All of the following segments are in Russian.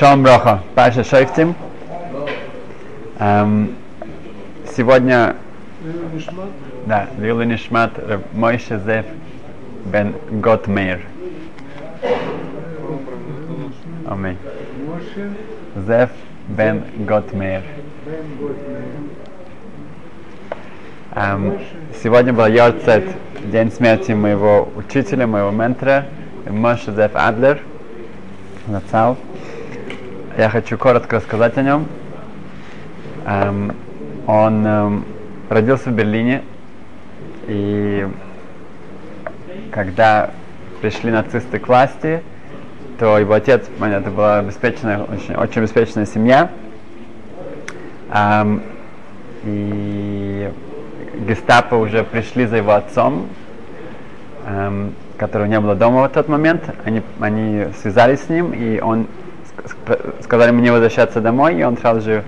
Шалом Броха, Паша Шойфтим. Сегодня, да, Лила Нишмат Мойше Зев Бен Готмейр. Аминь. Зев Бен Готмейр. Эм, сегодня был Йорцет, день смерти моего учителя, моего ментора, Моше Зев Адлер. Нацал. Я хочу коротко рассказать о нем. Эм, он эм, родился в Берлине, и когда пришли нацисты к власти, то его отец, это была обеспеченная, очень, очень обеспеченная семья. Эм, и гестапо уже пришли за его отцом, эм, которого не было дома в тот момент. Они, они связались с ним, и он сказали мне возвращаться домой, и он сразу же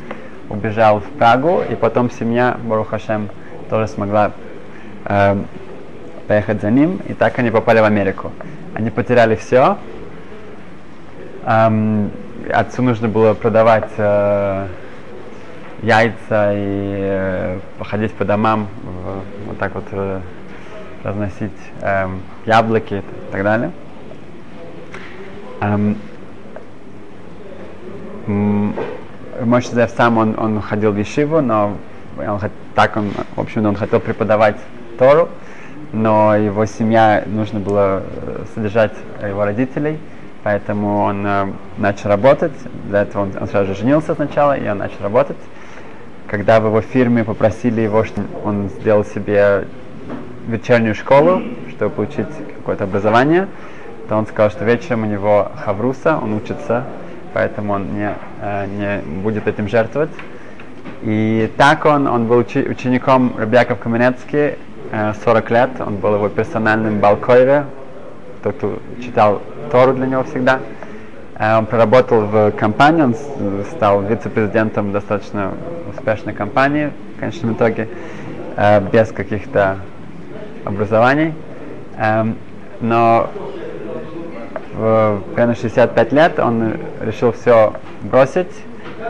убежал в Прагу, и потом семья Барухашем тоже смогла э, поехать за ним, и так они попали в Америку. Они потеряли все. Эм, отцу нужно было продавать э, яйца и э, походить по домам, в, вот так вот э, разносить э, яблоки и так далее. Эм, Моше Зев сам он, он ходил в Ешиву, но он, так он, в общем, он хотел преподавать Тору, но его семья нужно было э, содержать его родителей, поэтому он э, начал работать. Для этого он, он сразу же женился сначала, и он начал работать. Когда в его фирме попросили его, что он сделал себе вечернюю школу, чтобы получить какое-то образование, то он сказал, что вечером у него хавруса, он учится поэтому он не, э, не будет этим жертвовать. И так он, он был учи, учеником Рабьяков Каменецкий 40 лет, он был его персональным балкойре, тот, кто читал Тору для него всегда. Э, он проработал в компании, он стал вице-президентом достаточно успешной компании в конечном итоге, э, без каких-то образований. Эм, но примерно 65 лет он решил все бросить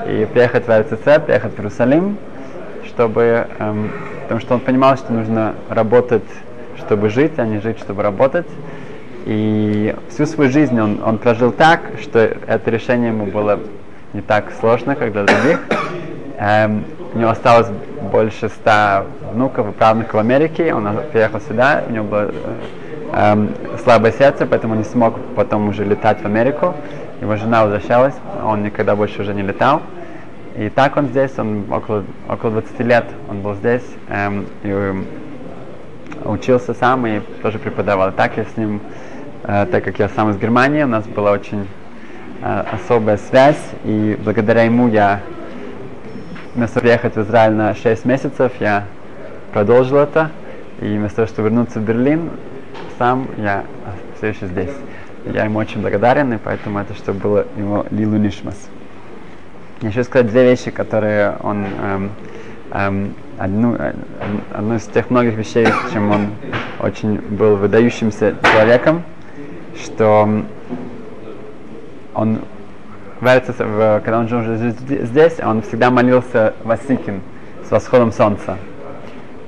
и приехать в РЦЦ, приехать в Иерусалим, чтобы, эм, потому что он понимал, что нужно работать, чтобы жить, а не жить, чтобы работать. И всю свою жизнь он, он прожил так, что это решение ему было не так сложно, как для других. Эм, у него осталось больше ста внуков и правнуков в Америке. Он приехал сюда, у него было э, эм, слабое сердце, поэтому не смог потом уже летать в Америку. Его жена возвращалась, он никогда больше уже не летал. И так он здесь, он около, около 20 лет он был здесь, эм, и учился сам и тоже преподавал. И так я с ним, э, так как я сам из Германии, у нас была очень э, особая связь, и благодаря ему я вместо приехать в Израиль на 6 месяцев, я продолжил это, и вместо того, чтобы вернуться в Берлин, сам, я все еще здесь. Я ему очень благодарен, и поэтому это что было его Лилу Нишмас. Еще сказать две вещи, которые он эм, эм, одну, э, одну из тех многих вещей, чем он очень был выдающимся человеком, что он в, когда он жил уже здесь, он всегда молился Васикин с восходом солнца.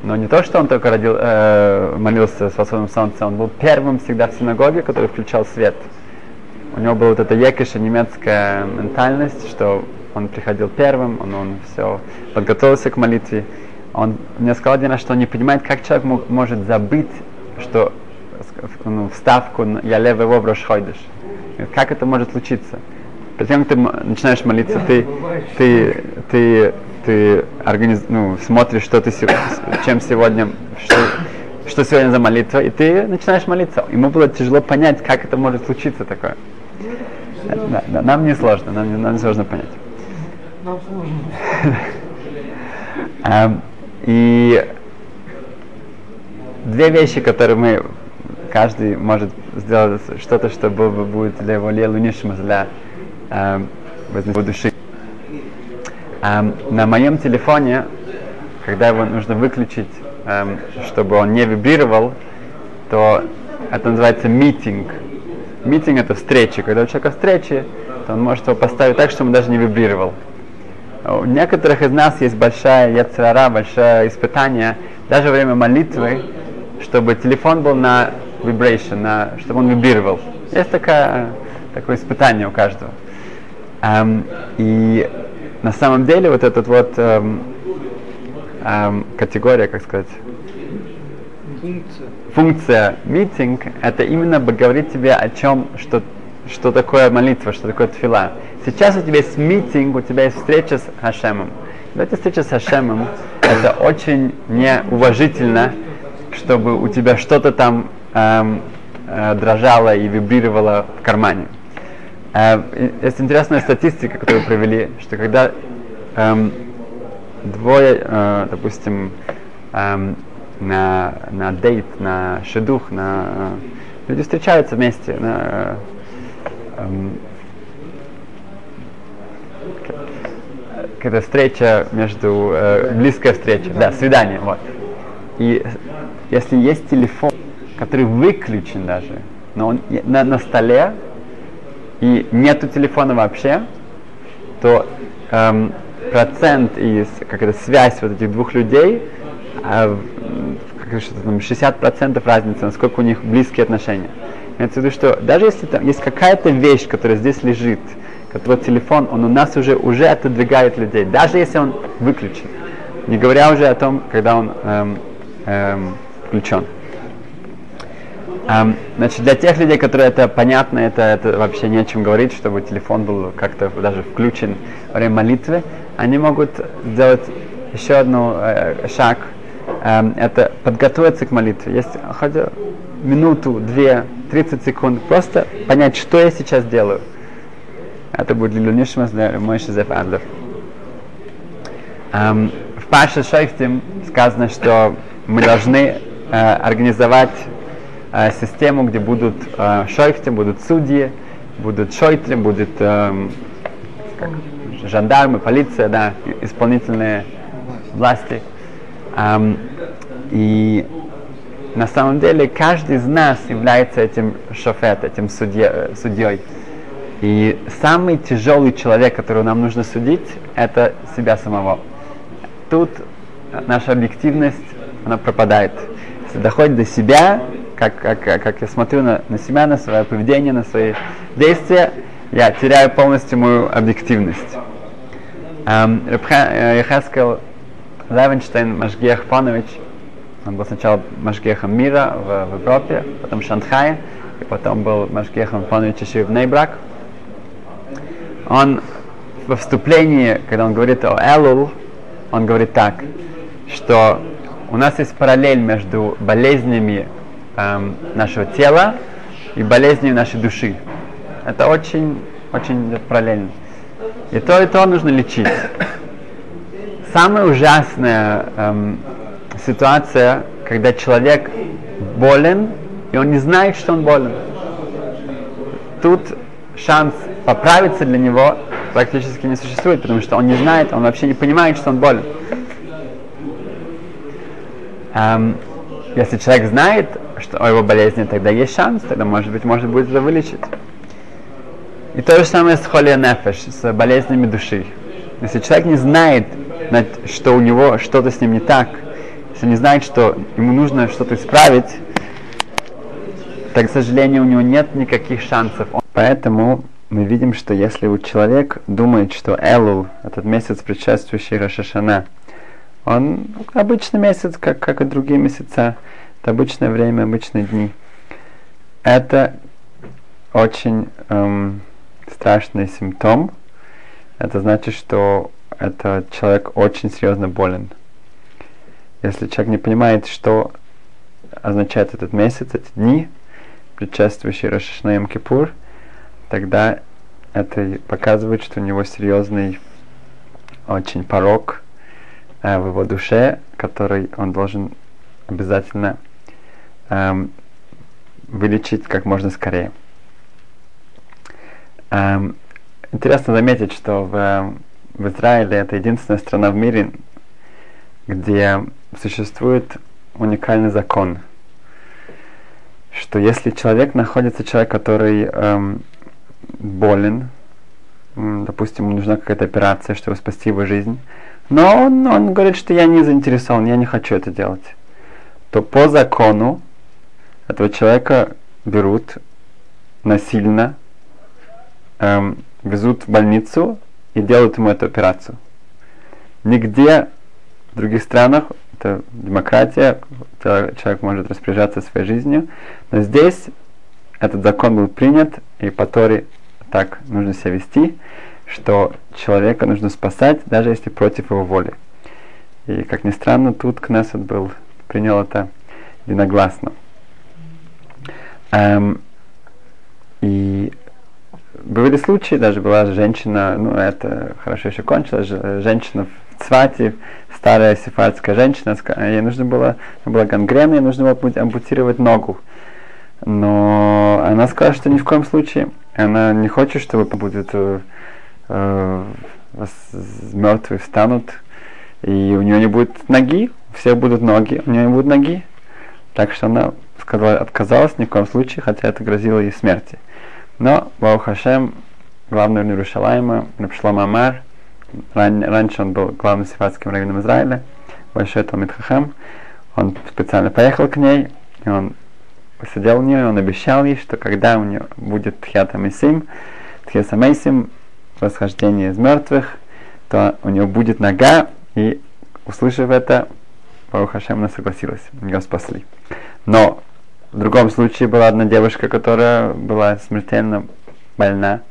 Но не то, что он только родил, э, молился с восходом солнца, он был первым всегда в синагоге, который включал свет. У него была вот эта екиша немецкая ментальность, что он приходил первым, он, он все подготовился к молитве. Он мне сказал один раз, что он не понимает, как человек мог, может забыть, что ну, вставку «Я левый его рошхойдыш». Как это может случиться? Перед ты начинаешь молиться, ты, ты, ты ты организ... ну, смотришь, что ты чем сегодня, что, что сегодня за молитва, и ты начинаешь молиться. Ему было тяжело понять, как это может случиться такое. Да, да, нам не сложно, нам не, нам не сложно понять. Нам сложно. um, и две вещи, которые мы каждый может сделать что-то, что будет для его лелу для э, души. Эм, на моем телефоне, когда его нужно выключить, эм, чтобы он не вибрировал, то это называется митинг. Митинг это встреча. Когда у человека встречи, то он может его поставить так, чтобы он даже не вибрировал. У некоторых из нас есть большая яцерара, большое испытание, даже во время молитвы, чтобы телефон был на vibration, на, чтобы он вибрировал. Есть такая, такое испытание у каждого. Um, и на самом деле вот этот вот um, um, категория, как сказать, Функция. функция митинг, это именно говорить тебе о чем, что, что такое молитва, что такое тфила. Сейчас у тебя есть митинг, у тебя есть встреча с Хашемом. Эта встреча с Хашемом, это очень неуважительно, чтобы у тебя что-то там эм, э, дрожало и вибрировало в кармане. Э, есть интересная статистика, которую провели, что когда эм, двое, э, допустим, эм, на, на дейт, на шедух, на, э, люди встречаются вместе, на, э, эм, когда встреча между, э, близкая встреча, да, свидание, вот. И если есть телефон, который выключен даже, но он на, на столе, и нету телефона вообще, то эм, процент из, как это, связь вот этих двух людей, э, как что там, 60% разница, насколько у них близкие отношения. Имеется в виду, что даже если там есть какая-то вещь, которая здесь лежит, который телефон, он у нас уже, уже отодвигает людей, даже если он выключен. Не говоря уже о том, когда он эм, эм, включен. Значит, для тех людей, которые это понятно, это, это вообще не о чем говорить, чтобы телефон был как-то даже включен во время молитвы, они могут сделать еще одну э, шаг, эм, это подготовиться к молитве. Есть хотя минуту, две, 30 секунд, просто понять, что я сейчас делаю. Это будет Лилунишмас для Мойши Зеф Адлер. В Паше Шойфтим сказано, что мы должны э, организовать э, систему, где будут э, шойфтим, будут судьи, будут шойтрим, будут э, жандармы, полиция, да, исполнительные власти. Эм, и на самом деле каждый из нас является этим шофет, этим судье, судьей. И самый тяжелый человек, которого нам нужно судить, это себя самого. Тут наша объективность, она пропадает. Если доходит до себя, как, как, как я смотрю на, на себя, на свое поведение, на свои действия, я теряю полностью мою объективность. Эм, Рабхаскал Левенштейн Машгех Панович, он был сначала Машгехом мира в, в Европе, потом в Шанхае, и потом был Машгехом Панович еще в Нейбрак он во вступлении, когда он говорит о Элул, он говорит так, что у нас есть параллель между болезнями эм, нашего тела и болезнями нашей души. Это очень, очень параллельно. И то, и то нужно лечить. Самая ужасная эм, ситуация, когда человек болен, и он не знает, что он болен. Тут шанс поправиться для него практически не существует, потому что он не знает, он вообще не понимает, что он болен. Эм, если человек знает, что о его болезни, тогда есть шанс, тогда может быть можно будет это вылечить. И то же самое с холия нефеш, с болезнями души. Если человек не знает, что у него что-то с ним не так, если не знает, что ему нужно что-то исправить, так, к сожалению, у него нет никаких шансов. Поэтому мы видим, что если у человек думает, что Элул, этот месяц, предшествующий Рошашана, он обычный месяц, как, как и другие месяца, это обычное время, обычные дни. Это очень эм, страшный симптом. Это значит, что этот человек очень серьезно болен. Если человек не понимает, что означает этот месяц, эти дни, предшествующие Рошашна Кипур, тогда это показывает, что у него серьезный очень порог э, в его душе, который он должен обязательно эм, вылечить как можно скорее. Эм, интересно заметить, что в, в Израиле это единственная страна в мире, где существует уникальный закон, что если человек находится, человек, который эм, болен, допустим, ему нужна какая-то операция, чтобы спасти его жизнь, но он, он говорит, что я не заинтересован, я не хочу это делать, то по закону этого человека берут насильно, эм, везут в больницу и делают ему эту операцию. Нигде в других странах это демократия, человек может распоряжаться своей жизнью, но здесь этот закон был принят, и по Торе так нужно себя вести, что человека нужно спасать, даже если против его воли. И, как ни странно, тут Кнессет был, принял это единогласно. Эм, и были случаи, даже была женщина, ну это хорошо еще кончилось, женщина в Цвате, старая сефардская женщина, ей нужно было, была гангрена, ей нужно было ампутировать ногу. Но она сказала, что ни в коем случае она не хочет, чтобы будет э, э, мертвые встанут, и у нее не будет ноги, у всех будут ноги, у нее не будут ноги. Так что она сказала, отказалась ни в коем случае, хотя это грозило ей смерти. Но Баухашем, главный Иерушалайма, Рабшлам Амар, ран, раньше он был главным сифатским раввином Израиля, большой Талмит Хахам, он специально поехал к ней, и он посидел у нее, и он обещал ей, что когда у нее будет Тхиата Месим, Тхиаса Месим, восхождение из мертвых, то у нее будет нога, и услышав это, Барухашем она согласилась, ее спасли. Но в другом случае была одна девушка, которая была смертельно больна,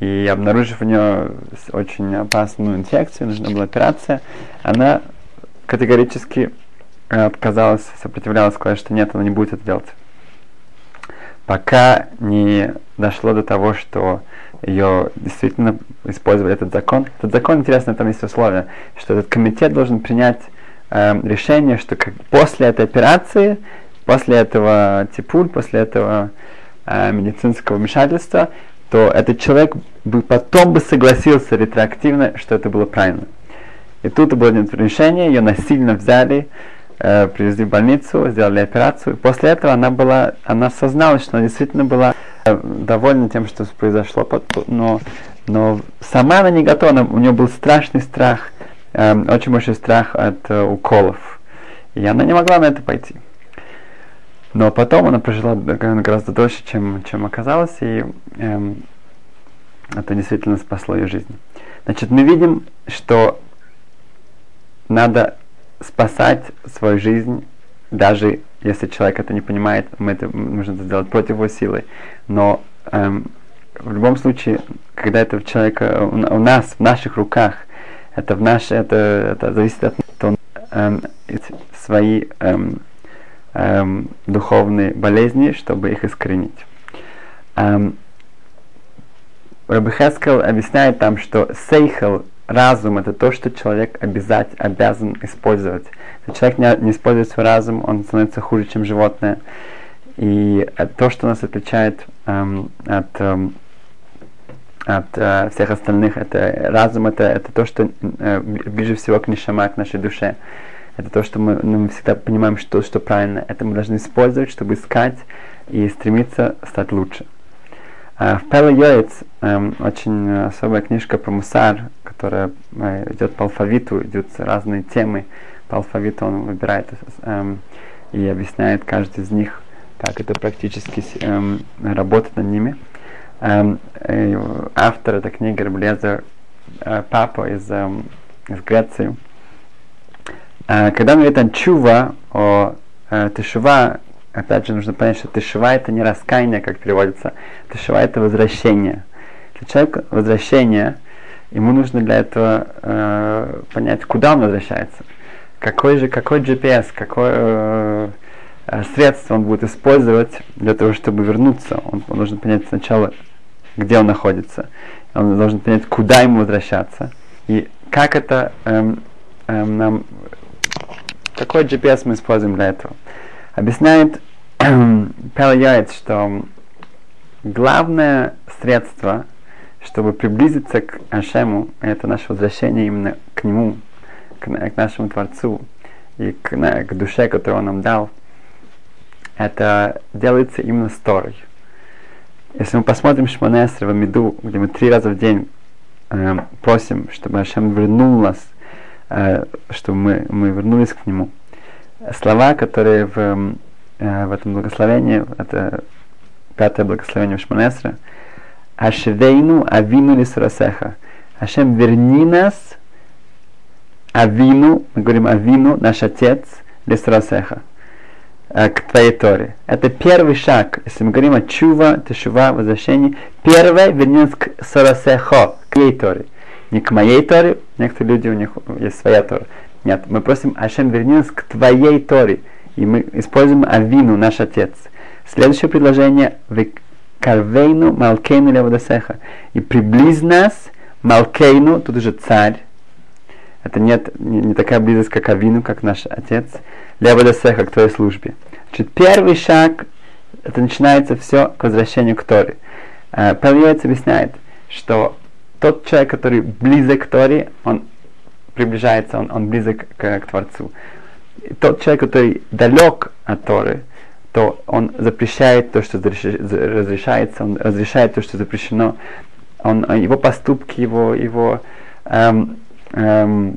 и обнаружив у нее очень опасную инфекцию, нужна была операция, она категорически э, отказалась, сопротивлялась, сказала, что нет, она не будет это делать. Пока не дошло до того, что ее действительно использовали этот закон. Этот закон, интересно, там есть условие, что этот комитет должен принять э, решение, что как, после этой операции после этого типуль, после этого э, медицинского вмешательства, то этот человек бы потом бы согласился ретроактивно, что это было правильно. И тут было решение, ее насильно взяли, э, привезли в больницу, сделали операцию. И после этого она была, она осозналась, что она действительно была э, довольна тем, что произошло, но, но сама она не готова, она, у нее был страшный страх, э, очень большой страх от э, уколов. И она не могла на это пойти. Но потом она прожила гораздо дольше, чем, чем оказалось, и эм, это действительно спасло ее жизнь. Значит, мы видим, что надо спасать свою жизнь, даже если человек это не понимает, мы это нужно это сделать против его силы. Но эм, в любом случае, когда это у человека, у, нас, в наших руках, это в наш, это, это зависит от того, эм, свои эм, эм, духовные болезни, чтобы их искоренить. Эм, Хескел объясняет там, что сейхел, разум, это то, что человек обязать, обязан использовать. Если человек не, не использует свой разум, он становится хуже, чем животное. И то, что нас отличает эм, от, эм, от э, всех остальных, это разум, это, это то, что э, ближе всего к нишама, к нашей душе. Это то, что мы, ну, мы всегда понимаем, что, что правильно. Это мы должны использовать, чтобы искать и стремиться стать лучше. Uh, в Пеле Йоец um, очень особая книжка про мусар, которая uh, идет по алфавиту, идут разные темы по алфавиту, он выбирает um, и объясняет каждый из них, как это практически um, работает над ними. Um, автор этой книги Раблезер uh, Папа из, um, из Греции. А, когда мы говорим чува, о э, тешува, опять же нужно понять, что тешува это не раскаяние, как переводится, тешува это возвращение. Для человека возвращение, ему нужно для этого э, понять, куда он возвращается. Какой же, какой GPS, какое э, э, средство он будет использовать для того, чтобы вернуться. Он, он должен понять сначала, где он находится. Он должен понять, куда ему возвращаться. И как это эм, эм, нам какой GPS мы используем для этого? Объясняет Яйц, что главное средство, чтобы приблизиться к Ашему, это наше возвращение именно к Нему, к, к нашему Творцу и к, на, к душе, которую Он нам дал. это делается именно с Торой. Если мы посмотрим Шманесра в Амиду, где мы три раза в день э, просим, чтобы Ашем вернул нас, чтобы мы, мы вернулись к Нему, слова, которые в, э, в этом благословении, это пятое благословение в Шманесра, Ашевейну авину лисрасеха. Ашем, верни нас, авину, мы говорим авину, наш отец, лисрасеха Э, к твоей Торе. Это первый шаг. Если мы говорим о чува, тешува, возвращении, первое вернется к сорасехо, к ей Торе. Не к моей Торе, некоторые люди, у них есть своя Тора. Нет, мы просим Ашем вернись к твоей Торе. И мы используем Авину, наш отец. Следующее предложение. Карвейну Малкейну Леводосеха. И приблизь нас Малкейну, тут уже царь. Это нет, не, не такая близость, как Авину, как наш отец. Леводосеха, к твоей службе. Значит, первый шаг, это начинается все к возвращению к Торе. Э, Павел объясняет, что тот человек, который близок к Торе, он приближается, он, он близок к, к Творцу. И тот человек, который далек от Торы, то он запрещает то, что разрешается, он разрешает то, что запрещено. Он, его поступки, его, его эм, эм,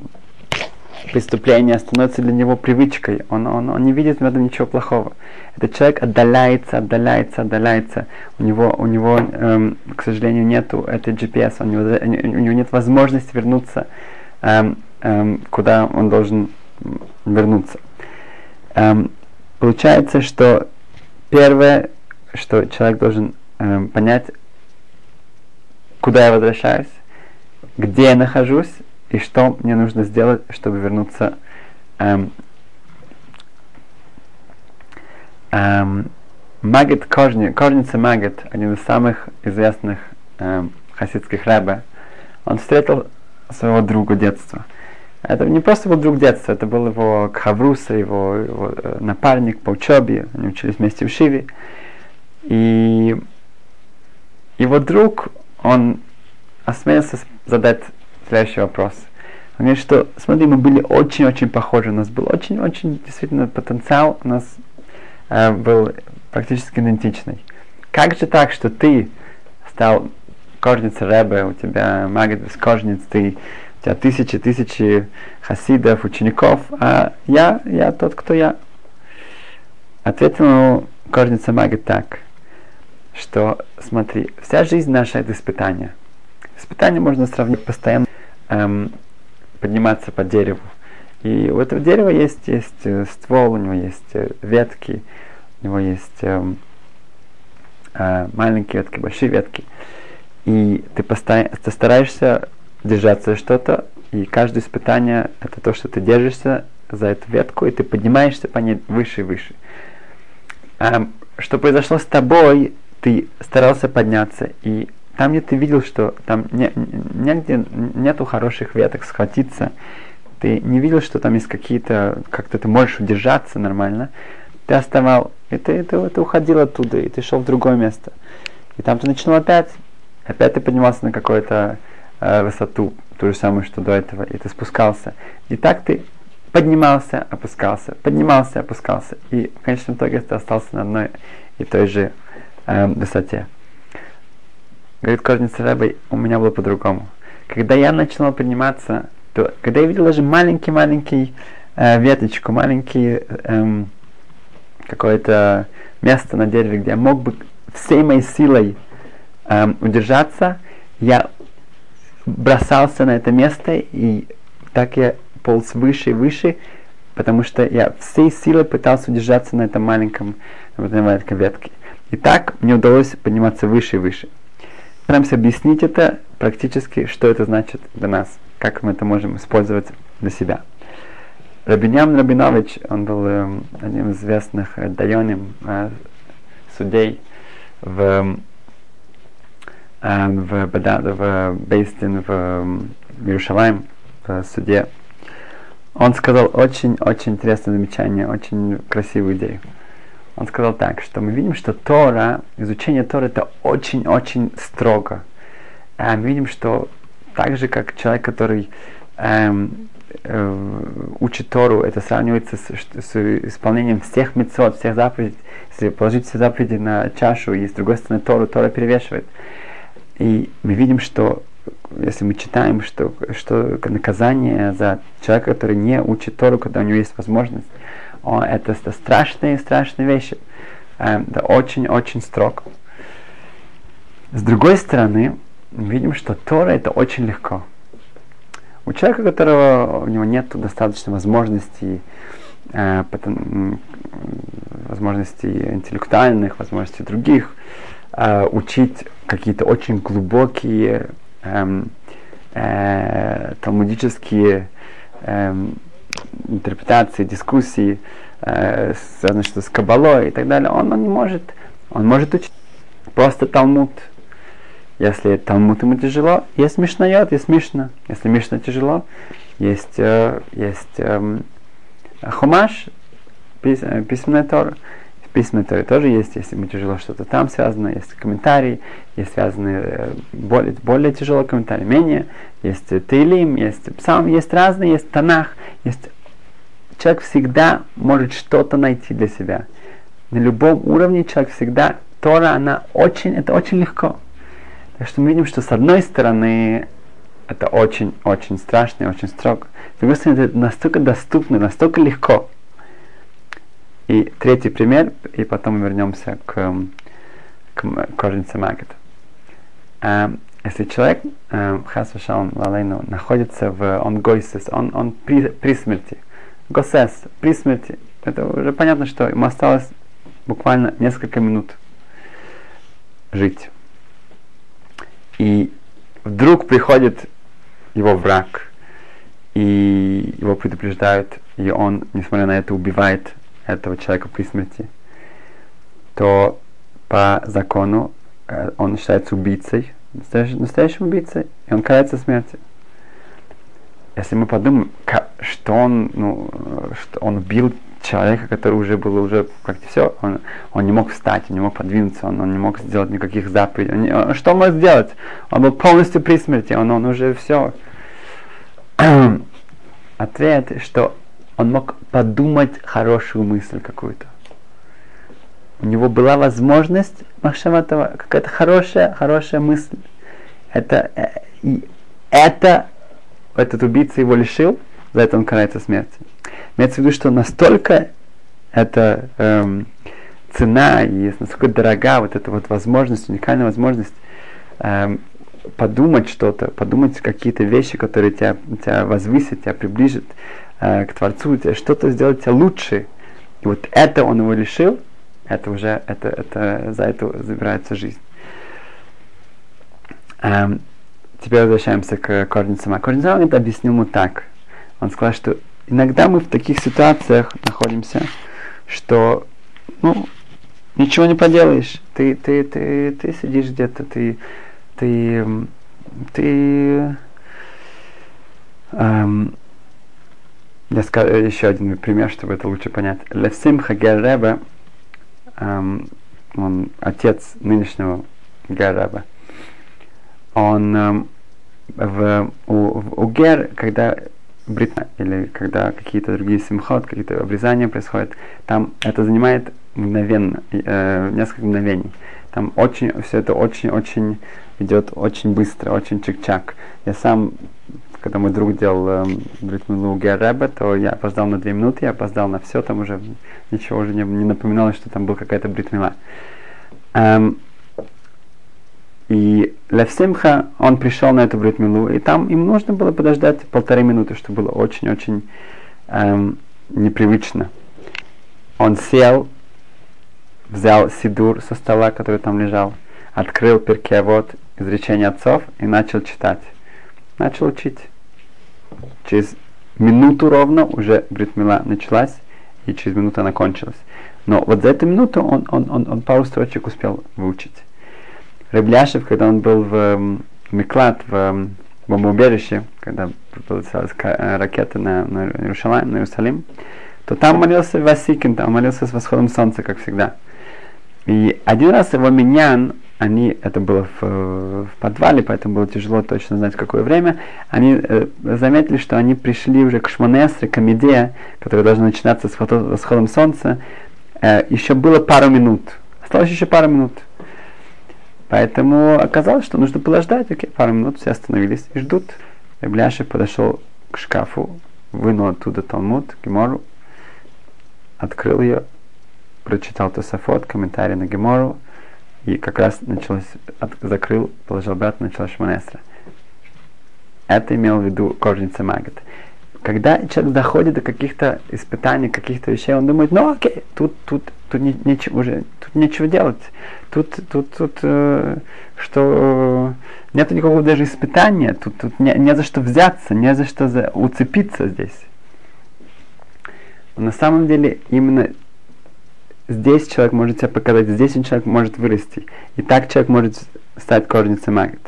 преступление становится для него привычкой. Он, он, он не видит в этом ничего плохого. Этот человек отдаляется, отдаляется, отдаляется. У него, у него эм, к сожалению, нету этой GPS, у него, у него нет возможности вернуться, эм, эм, куда он должен вернуться. Эм, получается, что первое, что человек должен эм, понять, куда я возвращаюсь, где я нахожусь, и что мне нужно сделать, чтобы вернуться эм, эм, Магет Кожни, Кожница Магет, один из самых известных эм, хасидских рэбе, он встретил своего друга детства. Это не просто был друг детства, это был его кхавруса, его, его э, напарник по учебе, они учились вместе в Шиве. И его друг, он осмелился задать следующий вопрос. Он говорит, что, смотри, мы были очень-очень похожи, у нас был очень-очень действительно потенциал, у нас э, был практически идентичный. Как же так, что ты стал кожницей Рэбе, у тебя магит без кожниц, ты, у тебя тысячи-тысячи хасидов, учеников, а я, я тот, кто я. Ответил ему кожница магит так, что, смотри, вся жизнь наша это испытание. Испытание можно сравнить постоянно эм, подниматься по дереву. И у этого дерева есть, есть э, ствол, у него есть э, ветки, у него есть э, э, маленькие ветки, большие ветки. И ты, постоянно, ты стараешься держаться за что-то, и каждое испытание это то, что ты держишься за эту ветку, и ты поднимаешься по ней выше и выше. А, что произошло с тобой, ты старался подняться, и там, где ты видел, что там не, негде нету хороших веток схватиться, ты не видел, что там есть какие-то, как-то ты можешь удержаться нормально, ты оставал, и ты, ты, ты уходил оттуда, и ты шел в другое место. И там ты начинал опять, опять ты поднимался на какую-то э, высоту, ту же самую, что до этого, и ты спускался. И так ты поднимался, опускался, поднимался, опускался. И в конечном итоге ты остался на одной и той же э, высоте. Говорит Кожница Рэбе, у меня было по-другому. Когда я начинал подниматься, то когда я видел даже маленький-маленький э, веточку, маленький эм, какое-то место на дереве, где я мог бы всей моей силой эм, удержаться, я бросался на это место, и так я полз выше и выше, потому что я всей силой пытался удержаться на этом маленьком, на этой маленькой ветке. И так мне удалось подниматься выше и выше постараемся объяснить это практически, что это значит для нас, как мы это можем использовать для себя. Рабиням Рабинович, он был э, одним из известных э, дайоним, э, судей в, э, в, Бада, в Бейстин, в Иерушалайм, в суде. Он сказал очень-очень интересное замечание, очень красивую идею он сказал так, что мы видим, что Тора, изучение Тора это очень-очень строго. А мы видим, что так же, как человек, который эм, э, учит Тору, это сравнивается с, с исполнением всех мецод, всех заповедей. Если положить все заповеди на чашу, и с другой стороны Тору, Тора перевешивает. И мы видим, что если мы читаем, что, что наказание за человека, который не учит Тору, когда у него есть возможность, он, это, это страшные, страшные вещи. Это очень-очень строго. С другой стороны, видим, что Тора это очень легко. У человека, у которого у него нет достаточно возможностей, э, возможностей интеллектуальных, возможностей других, э, учить какие-то очень глубокие э, э, талмудические э, интерпретации, дискуссии, э, связанные что с кабалой и так далее, он, он не может. Он может учить просто Талмуд, если Талмуд ему тяжело, есть Мишнайот, есть Мишна. Если Мишна тяжело, есть, э, есть э, Хумаш, пис, э, письменная Тора. Письменная Тора тоже есть, если ему тяжело что-то там связано, есть комментарии, есть связанные э, более, более тяжелые комментарии, менее, есть Тейлим, есть Псалм, есть разные, есть Танах, есть человек всегда может что-то найти для себя. На любом уровне человек всегда, Тора, она очень, это очень легко. Так что мы видим, что с одной стороны это очень-очень страшно и очень строго. С другой стороны, это настолько доступно, настолько легко. И третий пример, и потом мы вернемся к, к кожнице Магет. А, если человек, э, Хасвашалм Лалейну, находится в, он гойсис, он, он при, при смерти, госес, при смерти, это уже понятно, что ему осталось буквально несколько минут жить. И вдруг приходит его враг, и его предупреждают, и он, несмотря на это, убивает этого человека при смерти, то по закону э, он считается убийцей, настоящим, настоящим убийцей, и он кается смерти. Если мы подумаем, что он, ну, что он убил человека, который уже был уже как-то все, он, он не мог встать, он не мог подвинуться, он, он не мог сделать никаких заповедей. Он, он, что он мог сделать? Он был полностью при смерти, он, он уже все. Ответ, что он мог подумать хорошую мысль какую-то. У него была возможность Махшаматова, какая-то хорошая, хорошая мысль. Это, э, и это этот убийца его лишил, за это он карается смертью. Имеется в виду, что настолько эта эм, цена и насколько дорога вот эта вот возможность, уникальная возможность эм, подумать что-то, подумать какие-то вещи, которые тебя, тебя возвысят, тебя приближат э, к Творцу, тебя что-то сделать тебя лучше. И вот это он его лишил, это уже, это, это, за это забирается жизнь. Эм, теперь возвращаемся к Корнин Корнин это объяснил ему так. Он сказал, что иногда мы в таких ситуациях находимся, что ну, ничего не поделаешь. Ты, ты, ты, ты сидишь где-то, ты, ты, ты эм, я скажу еще один пример, чтобы это лучше понять. Левсим Хагер эм, он отец нынешнего Гереба, он эм, в, у, у Гер, когда бритна, или когда какие-то другие симхот, какие-то обрезания происходят, там это занимает мгновенно, э, несколько мгновений. Там очень, все это очень-очень идет очень быстро, очень чик-чак. Я сам, когда мой друг делал э, бритмилу Гереба, то я опоздал на две минуты, я опоздал на все, там уже ничего уже не, не напоминалось, что там был какая-то бритмила. Эм, и Левсимха, он пришел на эту бритмилу, и там им нужно было подождать полторы минуты, что было очень-очень эм, непривычно. Он сел, взял сидур со стола, который там лежал, открыл перкеавод, изречение отцов, и начал читать. Начал учить. Через минуту ровно уже бритмила началась, и через минуту она кончилась. Но вот за эту минуту он, он, он, он пару строчек успел выучить. Рыбляшев, когда он был в Миклад, в бомбоубежище, когда прилетелась ракета на, на, Иерусалим, на Иерусалим, то там молился Васикин, там молился с восходом солнца, как всегда. И один раз его миньян, они, это было в, в подвале, поэтому было тяжело точно знать, в какое время, они э, заметили, что они пришли уже к Шмонесре, к Амиде, которая должна начинаться с восходом солнца, э, еще было пару минут, осталось еще пару минут. Поэтому оказалось, что нужно было ждать, окей, пару минут, все остановились и ждут. Бляшев подошел к шкафу, вынул оттуда Талмуд, Гемору, открыл ее, прочитал Тософот, комментарий на Гемору, и как раз началось, от, закрыл, положил обратно, началось Шманесра. Это имел в виду кожница Магат. Когда человек доходит до каких-то испытаний, каких-то вещей, он думает, ну окей, тут, тут, тут не, нечего уже, тут нечего делать. Тут, тут, тут, э, что э, нет никакого даже испытания, тут, тут не, не за что взяться, не за что за, уцепиться здесь. Но на самом деле именно здесь человек может себя показать, здесь он человек может вырасти. И так человек может стать корницей магит.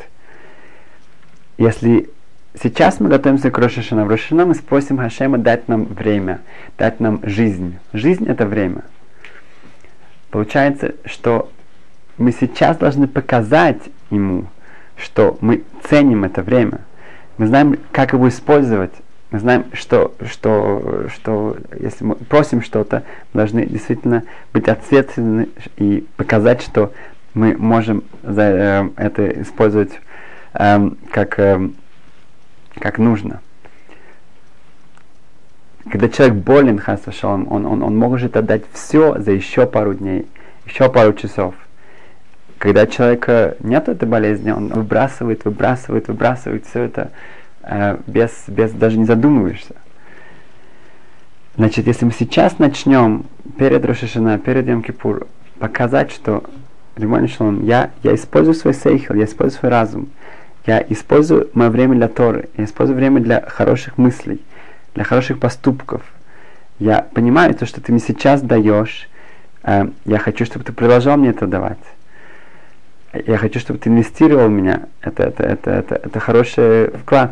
Если сейчас мы готовимся к Рошашана, в Рошашана мы спросим Хашема дать нам время, дать нам жизнь. Жизнь это время. Получается, что мы сейчас должны показать ему, что мы ценим это время. Мы знаем, как его использовать. Мы знаем, что, что, что если мы просим что-то, мы должны действительно быть ответственны и показать, что мы можем за, э, это использовать э, как, э, как нужно. Когда человек болен, хасашалом, он, он, он может отдать все за еще пару дней, еще пару часов. Когда человека нет этой болезни, он выбрасывает, выбрасывает, выбрасывает все это Э, без, без даже не задумываешься. Значит, если мы сейчас начнем перед Рошашина, перед Йом Кипур, показать, что Римон я, я использую свой сейхел, я использую свой разум, я использую мое время для Торы, я использую время для хороших мыслей, для хороших поступков. Я понимаю то, что ты мне сейчас даешь, э, я хочу, чтобы ты продолжал мне это давать. Я хочу, чтобы ты инвестировал в меня. Это, это, это, это, это хороший вклад.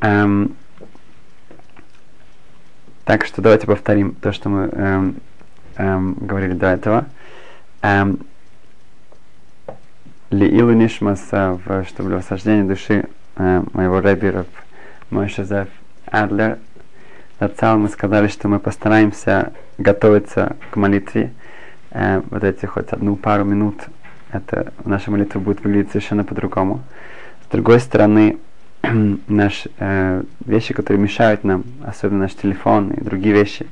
Эм, так что давайте повторим то, что мы эм, эм, говорили до этого. Эм, Лиилу Нишмаса, в, чтобы для восхождения души э, моего рэберов мой Шазеф Адлер. Зацал мы сказали, что мы постараемся готовиться к молитве. Э, вот эти хоть одну пару минут, это наша молитва будет выглядеть совершенно по-другому. С другой стороны, наши э, вещи, которые мешают нам, особенно наш телефон и другие вещи,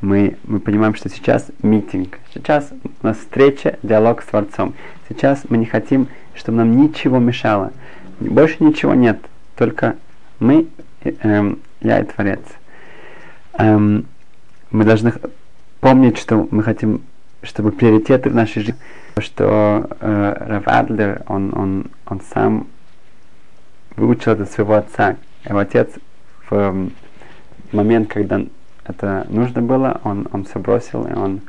мы, мы понимаем, что сейчас митинг, сейчас у нас встреча, диалог с Творцом. Сейчас мы не хотим, чтобы нам ничего мешало. Больше ничего нет, только мы, э, э, я и Творец. Эм, мы должны помнить, что мы хотим, чтобы приоритеты в нашей жизни, что э, Рав Адлер, он, он, он сам выучил это своего отца. Его отец в момент, когда это нужно было, он, он все бросил, и он,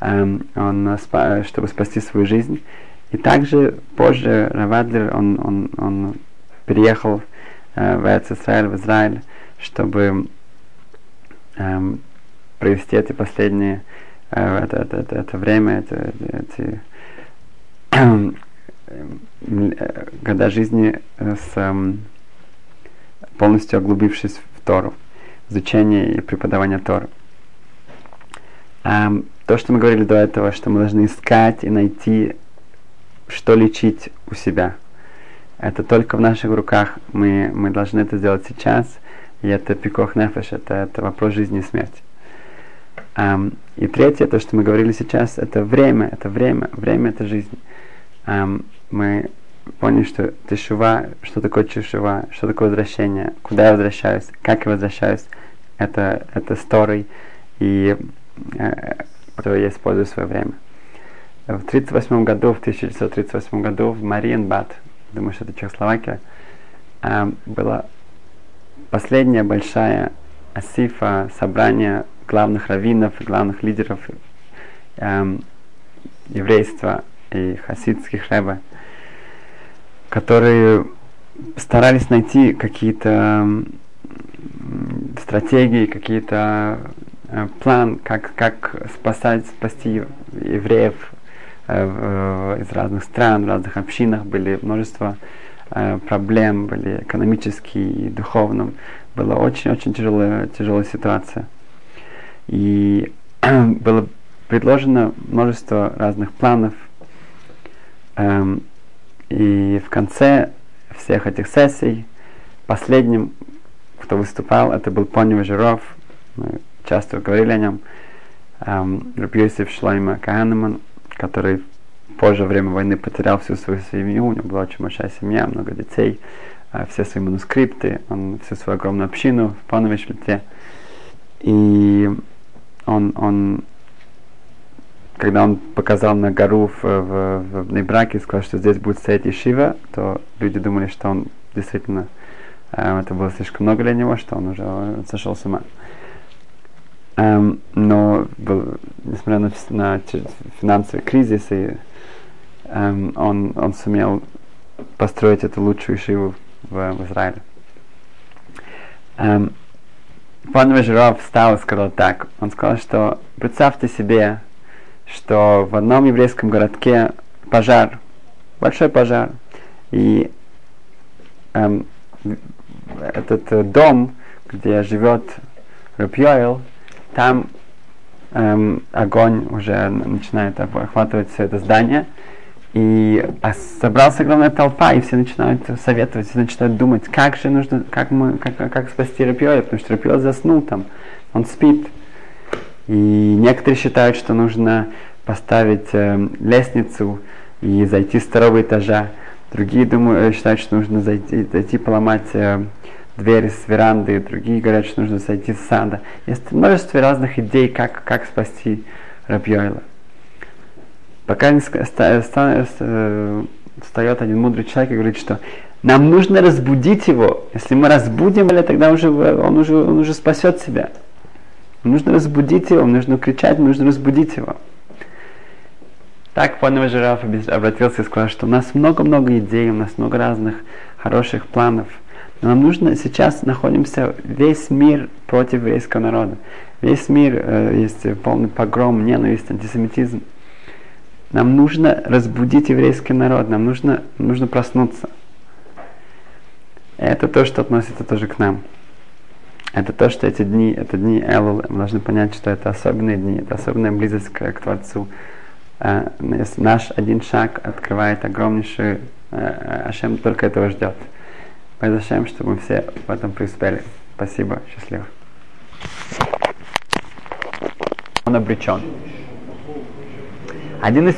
эм, он спа, чтобы спасти свою жизнь. И также позже Равадлер, он, он, он переехал э, в Израиль, в Израиль, чтобы эм, провести эти последние э, это, это, это, это время, это, эти Э, года жизни э, с полностью оглубившись в Тору, изучение и преподавание Торы. То, что мы говорили до этого, что мы должны искать и найти, что лечить у себя. Это только в наших руках. Мы, мы должны это сделать сейчас. И это пикох нефеш, это, это вопрос жизни и смерти. Um, и третье, то, что мы говорили сейчас, это время, это время, время это жизнь. Um, мы поняли, что тешува, что такое тешува, что такое возвращение, куда я возвращаюсь, как я возвращаюсь, это, это story, и э, который я использую свое время. В 1938 году, в 1938 году в Мариенбад, думаю, что это Чехословакия, э, была последняя большая асифа, собрание главных раввинов главных лидеров э, еврейства и хасидских рэбе которые старались найти какие-то стратегии, какие-то э, план, как, как спасать, спасти евреев э, из разных стран, в разных общинах были множество э, проблем, были экономические и духовным. Была очень-очень тяжелая, тяжелая ситуация. И было предложено множество разных планов. Эм, и в конце всех этих сессий последним, кто выступал, это был Пони Жиров. Мы часто говорили о нем. Эм, Рабьёсиф Шлойма Каганеман, который позже, во время войны, потерял всю свою семью. У него была очень большая семья, много детей, э, все свои манускрипты, он всю свою огромную общину в Пановичвите. И он, он когда он показал на гору в, в, в Нейбраке сказал, что здесь будет стоять Ишива, то люди думали, что он действительно, это было слишком много для него, что он уже э, сошел с ума. Эм, но несмотря на, на финансовый кризис, и, эм, он, он сумел построить эту лучшую Ишиву в, в Израиле. Эм, Пан Жиров встал и сказал так. Он сказал, что представьте себе, что в одном еврейском городке пожар, большой пожар, и эм, этот э, дом, где живет Рапьоэл, там эм, огонь уже начинает охватывать все это здание, и а собралась огромная толпа, и все начинают советовать, все начинают думать, как же нужно, как мы, как, как спасти Рапьоэля, потому что Рапьоэль заснул там, он спит. И некоторые считают, что нужно поставить э, лестницу и зайти с второго этажа. Другие думают, считают, что нужно зайти, зайти поломать э, двери с веранды. Другие говорят, что нужно зайти с сада. Есть множество разных идей, как, как спасти Рабьойла. Пока не встает один мудрый человек и говорит, что нам нужно разбудить его. Если мы разбудим его, тогда уже, он, уже, он уже спасет себя. Нужно разбудить его, нужно кричать, нужно разбудить его. Так Панова Жираф обратился и сказал, что у нас много-много идей, у нас много разных хороших планов. Нам нужно, сейчас находимся весь мир против еврейского народа. Весь мир э, есть э, полный погром, ненависть, антисемитизм. Нам нужно разбудить еврейский народ, нам нужно, нужно проснуться. Это то, что относится тоже к нам. Это то, что эти дни, это дни Элул, мы должны понять, что это особенные дни, это особенная близость к, к Творцу. Э, наш один шаг открывает огромнейший, э, Ашем только этого ждет. Зачем, чтобы мы все в этом преуспели. Спасибо, счастливо. Он обречен. Один из